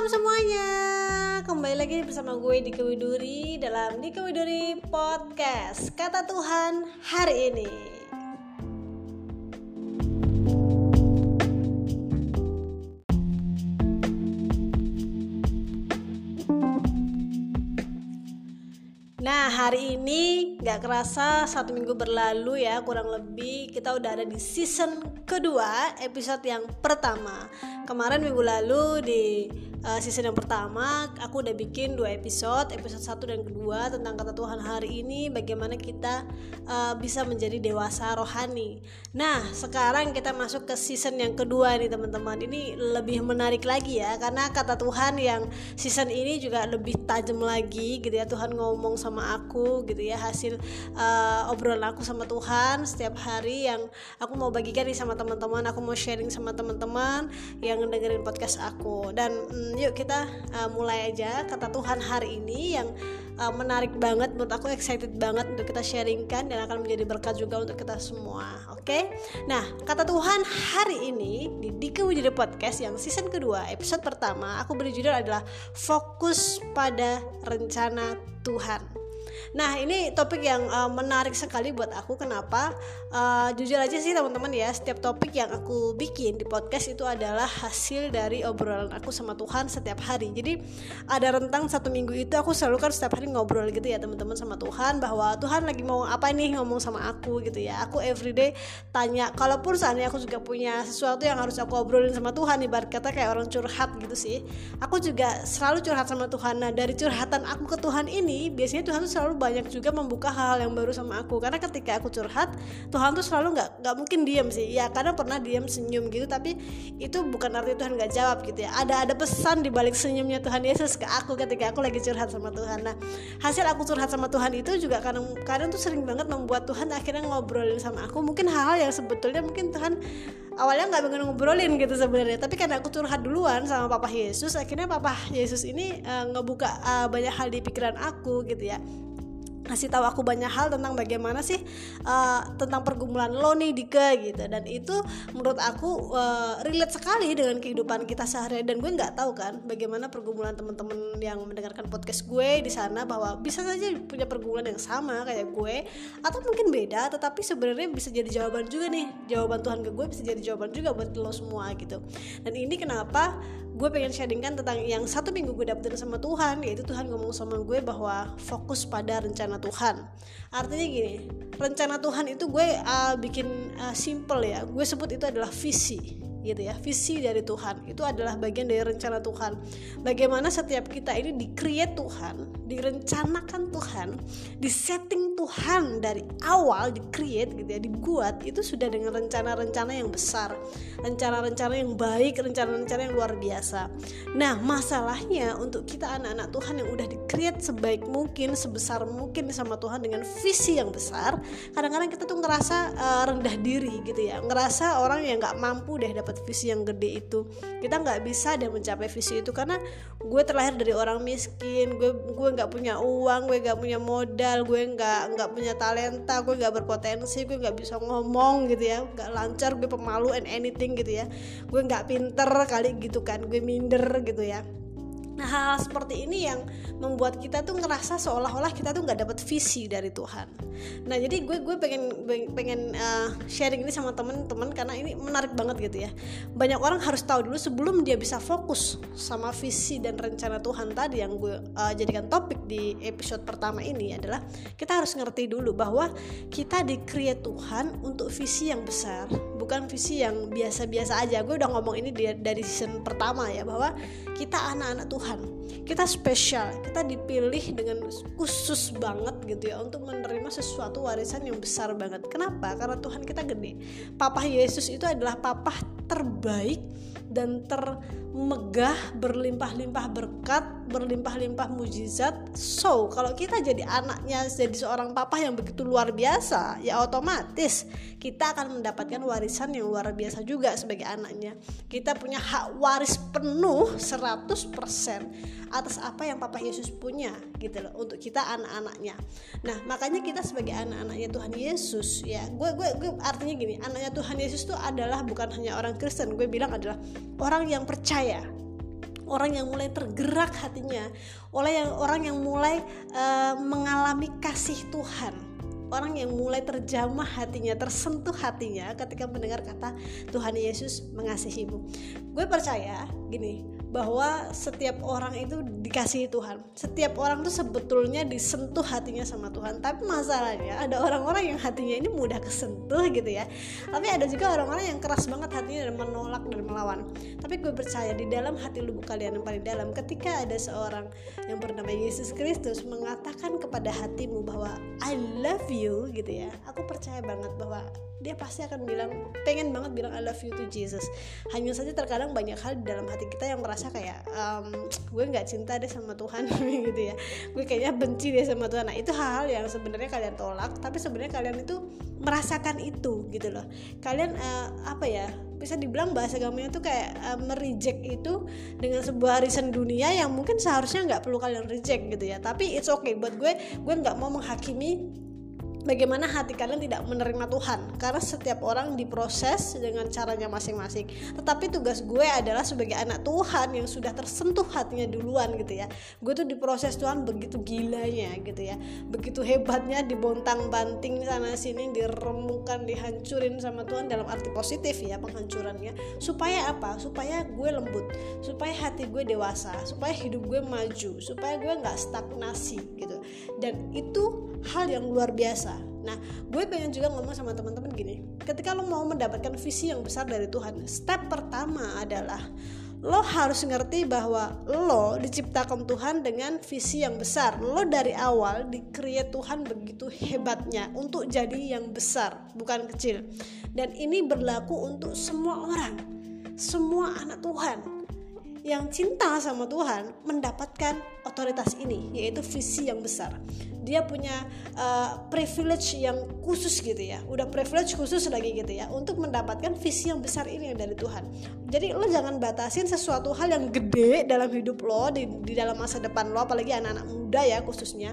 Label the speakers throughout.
Speaker 1: Shalom semuanya. Kembali lagi bersama gue Dika Widuri Dalam Dika Widuri Podcast Kata Tuhan hari ini hari ini gak kerasa satu minggu berlalu ya kurang lebih. Kita udah ada di season kedua episode yang pertama. Kemarin minggu lalu di uh, season yang pertama aku udah bikin dua episode episode satu dan kedua tentang kata Tuhan hari ini bagaimana kita uh, bisa menjadi dewasa rohani. Nah sekarang kita masuk ke season yang kedua nih teman-teman. Ini lebih menarik lagi ya karena kata Tuhan yang season ini juga lebih tajam lagi gitu ya. Tuhan ngomong sama aku gitu ya hasil uh, obrolan aku sama Tuhan setiap hari yang aku mau bagikan nih sama teman-teman aku mau sharing sama teman-teman yang dengerin podcast aku dan mm, yuk kita uh, mulai aja kata Tuhan hari ini yang uh, menarik banget menurut aku excited banget untuk kita sharingkan dan akan menjadi berkat juga untuk kita semua oke okay? nah kata Tuhan hari ini di Dika Wijaya Podcast yang season kedua episode pertama aku beri judul adalah fokus pada rencana Tuhan Nah ini topik yang uh, menarik sekali buat aku kenapa uh, jujur aja sih teman-teman ya setiap topik yang aku bikin di podcast itu adalah hasil dari obrolan aku sama Tuhan setiap hari. Jadi ada rentang satu minggu itu aku selalu kan setiap hari ngobrol gitu ya teman-teman sama Tuhan bahwa Tuhan lagi mau apa nih ngomong sama aku gitu ya. Aku everyday tanya kalaupun seandainya aku juga punya sesuatu yang harus aku obrolin sama Tuhan ibarat kata kayak orang curhat gitu sih. Aku juga selalu curhat sama Tuhan. Nah dari curhatan aku ke Tuhan ini biasanya Tuhan tuh selalu banyak juga membuka hal-hal yang baru sama aku. Karena ketika aku curhat Tuhan tuh selalu nggak nggak mungkin diem sih. Ya karena pernah diem senyum gitu tapi itu bukan arti Tuhan nggak jawab gitu ya. Ada ada pesan di balik senyumnya Tuhan Yesus ke aku ketika aku lagi curhat sama Tuhan. Nah hasil aku curhat sama Tuhan itu juga kadang kadang tuh sering banget membuat Tuhan akhirnya ngobrolin sama aku. Mungkin hal-hal yang sebetulnya mungkin Tuhan awalnya nggak pengen ngobrolin gitu sebenarnya. Tapi karena aku curhat duluan sama Papa Yesus akhirnya Papa Yesus ini uh, ngebuka uh, banyak hal di pikiran aku gitu ya ngasih tahu aku banyak hal tentang bagaimana sih uh, tentang pergumulan lo nih Dika gitu. Dan itu menurut aku uh, relate sekali dengan kehidupan kita sehari dan gue nggak tahu kan bagaimana pergumulan teman-teman yang mendengarkan podcast gue di sana bahwa bisa saja punya pergumulan yang sama kayak gue atau mungkin beda tetapi sebenarnya bisa jadi jawaban juga nih. Jawaban Tuhan ke gue bisa jadi jawaban juga buat lo semua gitu. Dan ini kenapa gue pengen sharingkan tentang yang satu minggu gue dapetin sama Tuhan yaitu Tuhan ngomong sama gue bahwa fokus pada rencana Tuhan. Artinya gini rencana Tuhan itu gue uh, bikin uh, simple ya. Gue sebut itu adalah visi gitu ya visi dari Tuhan. Itu adalah bagian dari rencana Tuhan. Bagaimana setiap kita ini di create Tuhan direncanakan Tuhan disetting Tuhan dari awal di create gitu ya dibuat itu sudah dengan rencana-rencana yang besar. Rencana-rencana yang baik rencana-rencana yang luar biasa. Nah masalahnya untuk kita anak-anak Tuhan yang udah di create sebaik mungkin sebesar mungkin sama Tuhan dengan visi yang besar kadang-kadang kita tuh ngerasa uh, rendah diri gitu ya. Ngerasa orang yang nggak mampu deh dapat dapat visi yang gede itu. Kita nggak bisa deh mencapai visi itu karena gue terlahir dari orang miskin gue gue nggak punya uang gue nggak punya modal gue nggak nggak punya talenta gue nggak berpotensi gue nggak bisa ngomong gitu ya. Nggak lancar gue pemalu and anything gitu ya. Gue nggak pinter kali gitu kan gue minder gitu ya Nah hal, hal seperti ini yang membuat kita tuh ngerasa seolah-olah kita tuh nggak dapat visi dari Tuhan. Nah jadi gue gue pengen pengen uh, sharing ini sama temen-temen karena ini menarik banget gitu ya. Banyak orang harus tahu dulu sebelum dia bisa fokus sama visi dan rencana Tuhan tadi yang gue uh, jadikan topik di episode pertama ini adalah kita harus ngerti dulu bahwa kita di Tuhan untuk visi yang besar, bukan visi yang biasa-biasa aja. Gue udah ngomong ini dari season pertama ya bahwa kita anak-anak Tuhan. Kita spesial. Kita dipilih dengan khusus banget gitu ya untuk menerima sesuatu warisan yang besar banget. Kenapa? Karena Tuhan kita gede. Papa Yesus itu adalah papa terbaik dan termegah berlimpah-limpah berkat berlimpah-limpah mujizat. So kalau kita jadi anaknya jadi seorang papa yang begitu luar biasa ya otomatis kita akan mendapatkan warisan yang luar biasa juga sebagai anaknya. Kita punya hak waris penuh 100% atas apa yang papa Yesus punya gitu loh untuk kita anak-anaknya. Nah makanya kita sebagai anak-anaknya Tuhan Yesus ya gue gue gue artinya gini anaknya Tuhan Yesus itu adalah bukan hanya orang Kristen gue bilang adalah orang yang percaya orang yang mulai tergerak hatinya. Oleh yang orang yang mulai uh, mengalami kasih Tuhan. Orang yang mulai terjamah hatinya, tersentuh hatinya ketika mendengar kata Tuhan Yesus mengasihimu. Gue percaya gini, bahwa setiap orang itu dikasihi Tuhan. Setiap orang tuh sebetulnya disentuh hatinya sama Tuhan. Tapi masalahnya ada orang-orang yang hatinya ini mudah kesentuh gitu ya. Tapi ada juga orang-orang yang keras banget hatinya dan menolak dan melawan. Tapi gue percaya di dalam hati lubuk kalian yang paling dalam ketika ada seorang yang bernama Yesus Kristus mengatakan kepada hatimu bahwa I love you gitu ya. Aku percaya banget bahwa dia pasti akan bilang pengen banget bilang I love you to Jesus. Hanya saja terkadang banyak hal di dalam hati kita yang merasa kayak um, gue nggak cinta deh sama Tuhan gitu ya. Gue kayaknya benci deh sama Tuhan. Nah itu hal-hal yang sebenarnya kalian tolak tapi sebenarnya kalian itu merasakan itu gitu loh. Kalian uh, apa ya bisa dibilang bahasa gamanya tuh kayak uh, mereject itu dengan sebuah reason dunia yang mungkin seharusnya nggak perlu kalian reject gitu ya. Tapi it's okay buat gue gue nggak mau menghakimi bagaimana hati kalian tidak menerima Tuhan? Karena setiap orang diproses dengan caranya masing-masing. Tetapi tugas gue adalah sebagai anak Tuhan yang sudah tersentuh hatinya duluan gitu ya. Gue tuh diproses Tuhan begitu gilanya gitu ya. Begitu hebatnya dibontang banting sana sini diremukan dihancurin sama Tuhan dalam arti positif ya penghancurannya. Supaya apa? Supaya gue lembut. Supaya hati gue dewasa. Supaya hidup gue maju. Supaya gue nggak stagnasi gitu. Dan itu hal yang luar biasa Nah, gue pengen juga ngomong sama teman-teman gini, ketika lo mau mendapatkan visi yang besar dari Tuhan, step pertama adalah lo harus ngerti bahwa lo diciptakan Tuhan dengan visi yang besar. Lo dari awal di-create Tuhan begitu hebatnya untuk jadi yang besar, bukan kecil. Dan ini berlaku untuk semua orang, semua anak Tuhan yang cinta sama Tuhan mendapatkan otoritas ini yaitu visi yang besar. Dia punya uh, privilege yang khusus gitu ya. Udah privilege khusus lagi gitu ya untuk mendapatkan visi yang besar ini dari Tuhan. Jadi lo jangan batasin sesuatu hal yang gede dalam hidup lo di, di dalam masa depan lo apalagi anak-anak muda ya khususnya.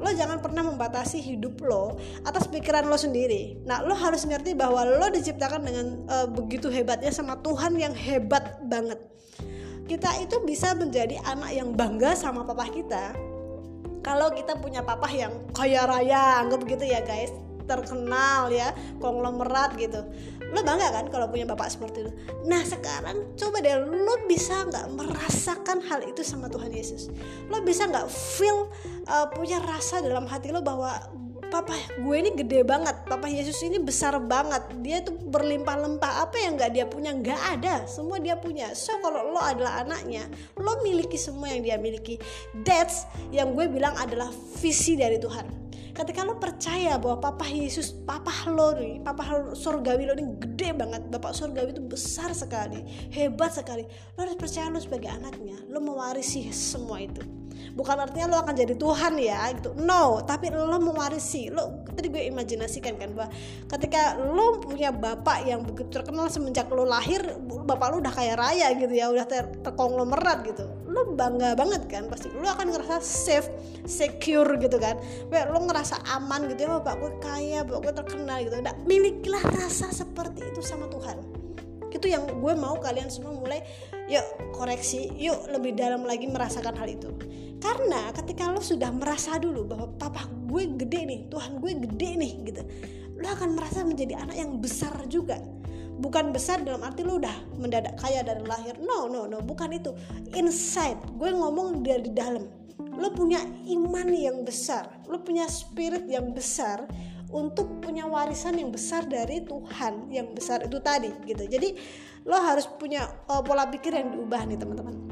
Speaker 1: Lo jangan pernah membatasi hidup lo atas pikiran lo sendiri. Nah lo harus ngerti bahwa lo diciptakan dengan uh, begitu hebatnya sama Tuhan yang hebat banget kita itu bisa menjadi anak yang bangga sama papa kita. Kalau kita punya papa yang kaya raya anggap gitu ya guys. Terkenal ya konglomerat gitu. Lo bangga kan kalau punya bapak seperti itu nah sekarang coba deh lo bisa nggak merasakan hal itu sama Tuhan Yesus? Lo bisa nggak feel uh, punya rasa dalam hati lo bahwa papa gue ini gede banget. Papa Yesus ini besar banget. Dia tuh berlimpah-limpah. Apa yang nggak dia punya? Nggak ada. Semua dia punya. So kalau lo adalah anaknya lo miliki semua yang dia miliki. That's yang gue bilang adalah visi dari Tuhan. Ketika lo percaya bahwa papa Yesus papa lo nih papa surgawi lo ini gede banget. Bapak surgawi itu besar sekali hebat sekali. Lo harus percaya lo sebagai anaknya. Lo mewarisi semua itu. Bukan artinya lo akan jadi Tuhan ya gitu. No tapi lo mewarisi lo tadi gue imajinasikan kan bahwa ketika lo punya bapak yang begitu terkenal semenjak lo lahir bapak lo udah kaya raya gitu ya udah ter terkonglomerat gitu lo bangga banget kan pasti lo akan ngerasa safe secure gitu kan. Lo ngerasa aman gitu ya bapak gue kaya bapak gue terkenal gitu. Nah, milikilah rasa seperti itu sama Tuhan. Itu yang gue mau kalian semua mulai yuk koreksi yuk lebih dalam lagi merasakan hal itu. Karena ketika lo sudah merasa dulu bahwa papa gue gede nih Tuhan gue gede nih gitu. Lo akan merasa menjadi anak yang besar juga. Bukan besar dalam arti lo udah mendadak kaya dari lahir. No no no bukan itu. Inside gue ngomong dari dalam. Lo punya iman yang besar lo punya spirit yang besar untuk punya warisan yang besar dari Tuhan yang besar itu tadi gitu. Jadi lo harus punya uh, pola pikir yang diubah nih teman-teman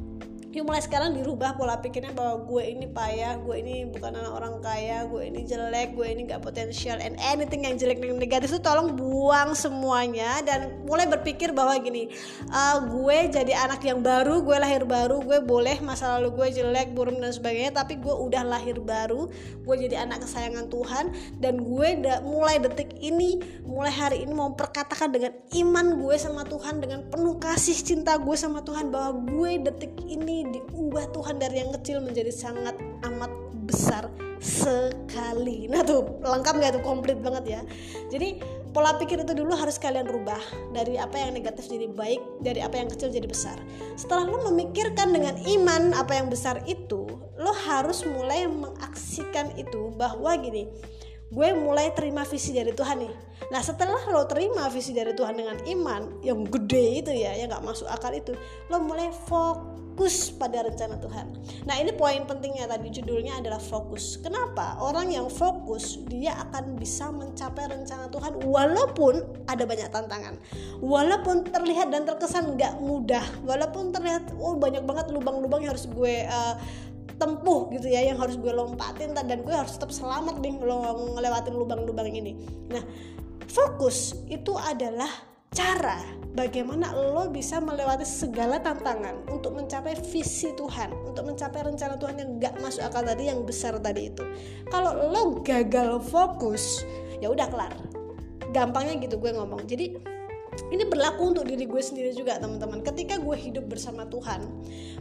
Speaker 1: yuk mulai sekarang dirubah pola pikirnya bahwa gue ini payah gue ini bukan anak orang kaya gue ini jelek gue ini gak potensial and anything yang jelek dan negatif itu tolong buang semuanya dan mulai berpikir bahwa gini uh, gue jadi anak yang baru gue lahir baru gue boleh masa lalu gue jelek buruk dan sebagainya tapi gue udah lahir baru gue jadi anak kesayangan Tuhan dan gue da mulai detik ini mulai hari ini mau perkatakan dengan iman gue sama Tuhan dengan penuh kasih cinta gue sama Tuhan bahwa gue detik ini diubah Tuhan dari yang kecil menjadi sangat amat besar sekali. Nah tuh lengkap nggak tuh? Komplit banget ya. Jadi pola pikir itu dulu harus kalian rubah dari apa yang negatif jadi baik dari apa yang kecil jadi besar. Setelah lo memikirkan dengan iman apa yang besar itu lo harus mulai mengaksikan itu bahwa gini gue mulai terima visi dari Tuhan nih. Nah setelah lo terima visi dari Tuhan dengan iman yang gede itu ya yang nggak masuk akal itu lo mulai fokus fokus pada rencana Tuhan. Nah, ini poin pentingnya tadi judulnya adalah fokus. Kenapa? Orang yang fokus dia akan bisa mencapai rencana Tuhan walaupun ada banyak tantangan. Walaupun terlihat dan terkesan nggak mudah, walaupun terlihat oh banyak banget lubang-lubang yang harus gue uh, tempuh gitu ya yang harus gue lompatin dan gue harus tetap selamat nih ngelewatin lubang-lubang ini. Nah, fokus itu adalah cara bagaimana lo bisa melewati segala tantangan untuk mencapai visi Tuhan, untuk mencapai rencana Tuhan yang gak masuk akal tadi, yang besar tadi itu. Kalau lo gagal fokus, ya udah kelar. Gampangnya gitu gue ngomong. Jadi ini berlaku untuk diri gue sendiri juga teman-teman. Ketika gue hidup bersama Tuhan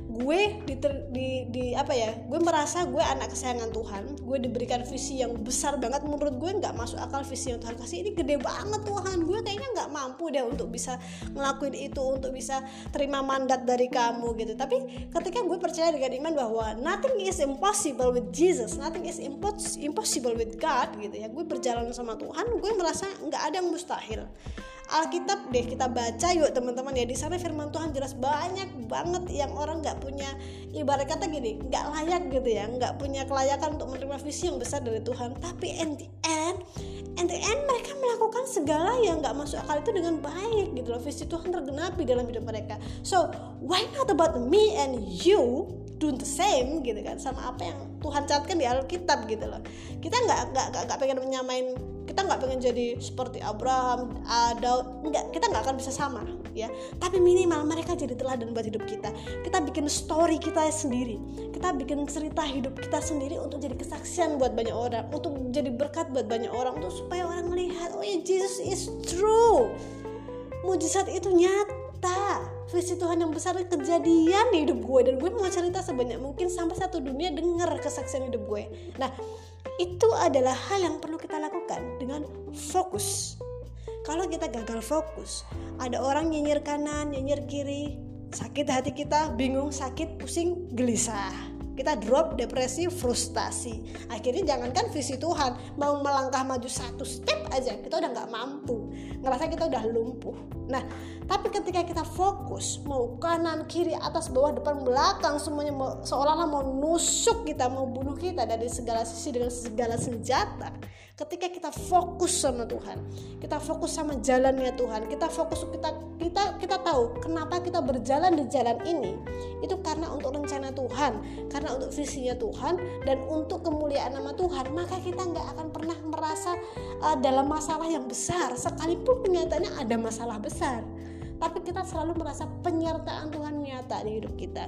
Speaker 1: gue di, di, di apa ya gue merasa gue anak kesayangan Tuhan gue diberikan visi yang besar banget. Menurut gue nggak masuk akal visi yang Tuhan kasih. Ini gede banget Tuhan. Gue kayaknya nggak mampu deh untuk bisa ngelakuin itu untuk bisa terima mandat dari kamu gitu. Tapi ketika gue percaya dengan iman bahwa nothing is impossible with Jesus nothing is impossible with God gitu ya gue berjalan sama Tuhan gue merasa nggak ada yang mustahil Alkitab deh kita baca yuk teman-teman. Ya di sana firman Tuhan jelas banyak banget yang orang nggak punya ibarat kata gini nggak layak gitu ya nggak punya kelayakan untuk menerima visi yang besar dari Tuhan. Tapi in the end in the end mereka melakukan segala yang nggak masuk akal itu dengan baik gitu loh. Visi Tuhan tergenapi dalam hidup mereka. So why not about me and you do the same gitu kan sama apa yang Tuhan catatkan di Alkitab gitu loh. Kita nggak nggak nggak pengen menyamain kita nggak pengen jadi seperti Abraham, Daud, nggak kita nggak akan bisa sama ya. Tapi minimal mereka jadi teladan buat hidup kita. Kita bikin story kita sendiri, kita bikin cerita hidup kita sendiri untuk jadi kesaksian buat banyak orang, untuk jadi berkat buat banyak orang, untuk supaya orang melihat oh ya Jesus is true. Mujizat itu nyata visi Tuhan yang besar kejadian di hidup gue dan gue mau cerita sebanyak mungkin sampai satu dunia dengar kesaksian hidup gue nah itu adalah hal yang perlu kita lakukan dengan fokus. Kalau kita gagal fokus, ada orang nyinyir kanan, nyinyir kiri, sakit hati kita, bingung, sakit, pusing, gelisah. Kita drop depresi, frustasi. Akhirnya jangankan visi Tuhan, mau melangkah maju satu step aja, kita udah nggak mampu. Ngerasa kita udah lumpuh. Nah, tapi ketika kita fokus, mau kanan, kiri, atas, bawah, depan, belakang, semuanya seolah-olah mau nusuk kita, mau bunuh kita dari segala sisi dengan segala senjata. Ketika kita fokus sama Tuhan, kita fokus sama jalannya Tuhan, kita fokus kita kita kita tahu kenapa kita berjalan di jalan ini. Itu karena untuk rencana Tuhan, karena untuk visinya Tuhan dan untuk kemuliaan nama Tuhan. Maka kita nggak akan pernah merasa uh, dalam masalah yang besar, sekalipun kenyataannya ada masalah besar tapi kita selalu merasa penyertaan Tuhan nyata di hidup kita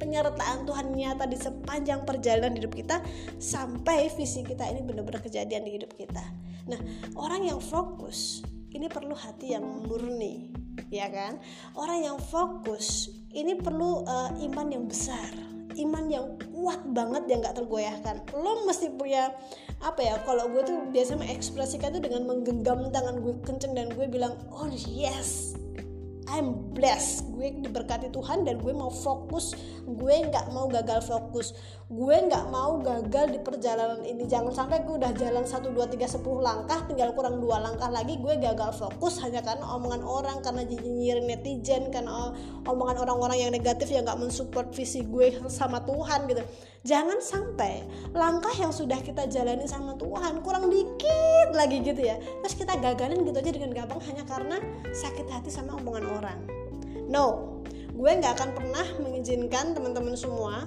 Speaker 1: penyertaan Tuhan nyata di sepanjang perjalanan hidup kita sampai visi kita ini benar-benar kejadian di hidup kita. Nah, orang yang fokus ini perlu hati yang murni, ya kan? Orang yang fokus ini perlu uh, iman yang besar, iman yang kuat banget yang gak tergoyahkan. Lo mesti punya apa ya kalau gue tuh biasa mengekspresikan itu dengan menggenggam tangan gue kenceng dan gue bilang oh yes I'm blessed. Gue diberkati Tuhan dan gue mau fokus. Gue nggak mau gagal fokus. Gue nggak mau gagal di perjalanan ini. Jangan sampai gue udah jalan 1, 2, 3, 10 langkah tinggal kurang dua langkah lagi gue gagal fokus hanya karena omongan orang karena nyinyir netizen karena omongan orang-orang yang negatif yang nggak mensupport visi gue sama Tuhan gitu jangan sampai langkah yang sudah kita jalani sama Tuhan kurang dikit lagi gitu ya. Terus kita gagalin gitu aja dengan gampang hanya karena sakit hati sama omongan orang. No gue nggak akan pernah mengizinkan teman-teman semua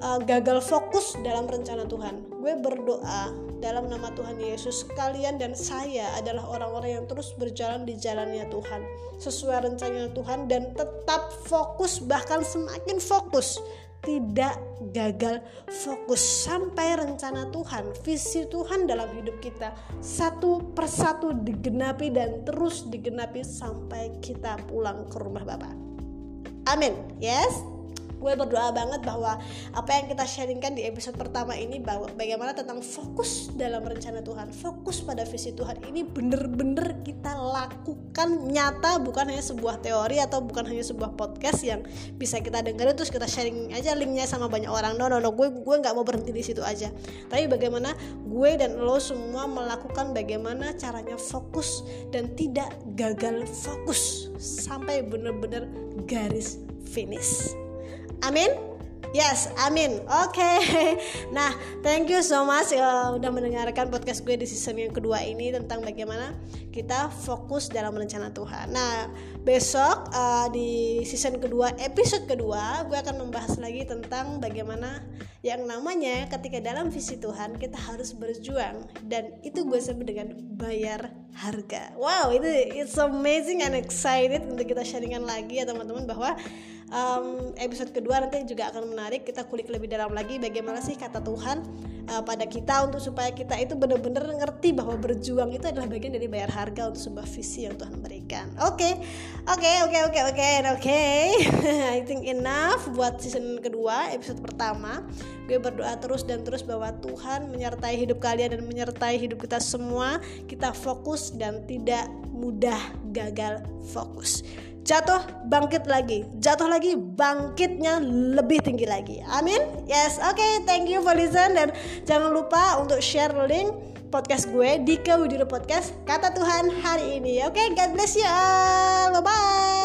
Speaker 1: uh, gagal fokus dalam rencana Tuhan. Gue berdoa dalam nama Tuhan Yesus, kalian dan saya adalah orang-orang yang terus berjalan di jalannya Tuhan, sesuai rencana Tuhan dan tetap fokus bahkan semakin fokus tidak gagal fokus sampai rencana Tuhan, visi Tuhan dalam hidup kita satu persatu digenapi dan terus digenapi sampai kita pulang ke rumah Bapak. Amin. Yes. Gue berdoa banget bahwa apa yang kita sharingkan di episode pertama ini bahwa bagaimana tentang fokus dalam rencana Tuhan fokus pada visi Tuhan ini bener-bener kita lakukan nyata bukan hanya sebuah teori atau bukan hanya sebuah podcast yang bisa kita dengerin terus kita sharing aja linknya sama banyak orang. No no no gue gue nggak mau berhenti di situ aja. Tapi bagaimana gue dan lo semua melakukan bagaimana caranya fokus dan tidak gagal fokus sampai bener-bener garis finish Amin. Yes, amin. Oke. Okay. Nah, thank you so much uh, udah mendengarkan podcast gue di season yang kedua ini tentang bagaimana kita fokus dalam rencana Tuhan. Nah, besok uh, di season kedua, episode kedua, gue akan membahas lagi tentang bagaimana yang namanya ketika dalam visi Tuhan kita harus berjuang dan itu gue sebut dengan bayar harga. Wow, itu it's amazing and excited untuk kita sharingkan lagi ya teman-teman bahwa um, episode kedua nanti juga akan menarik kita kulik lebih dalam lagi bagaimana sih kata Tuhan uh, pada kita untuk supaya kita itu benar-benar ngerti bahwa berjuang itu adalah bagian dari bayar harga untuk sebuah visi yang Tuhan berikan. Oke, oke, oke, oke, oke, oke. I think enough buat season kedua episode pertama. Gue berdoa terus dan terus bahwa Tuhan menyertai hidup kalian dan menyertai hidup kita semua. Kita fokus dan tidak mudah gagal fokus jatuh bangkit lagi. Jatuh lagi bangkitnya lebih tinggi lagi. Amin? Yes oke. Okay, thank you for listen. Dan jangan lupa untuk share link podcast gue di Widiro Podcast. Kata Tuhan hari ini oke? Okay, God bless you all. Bye bye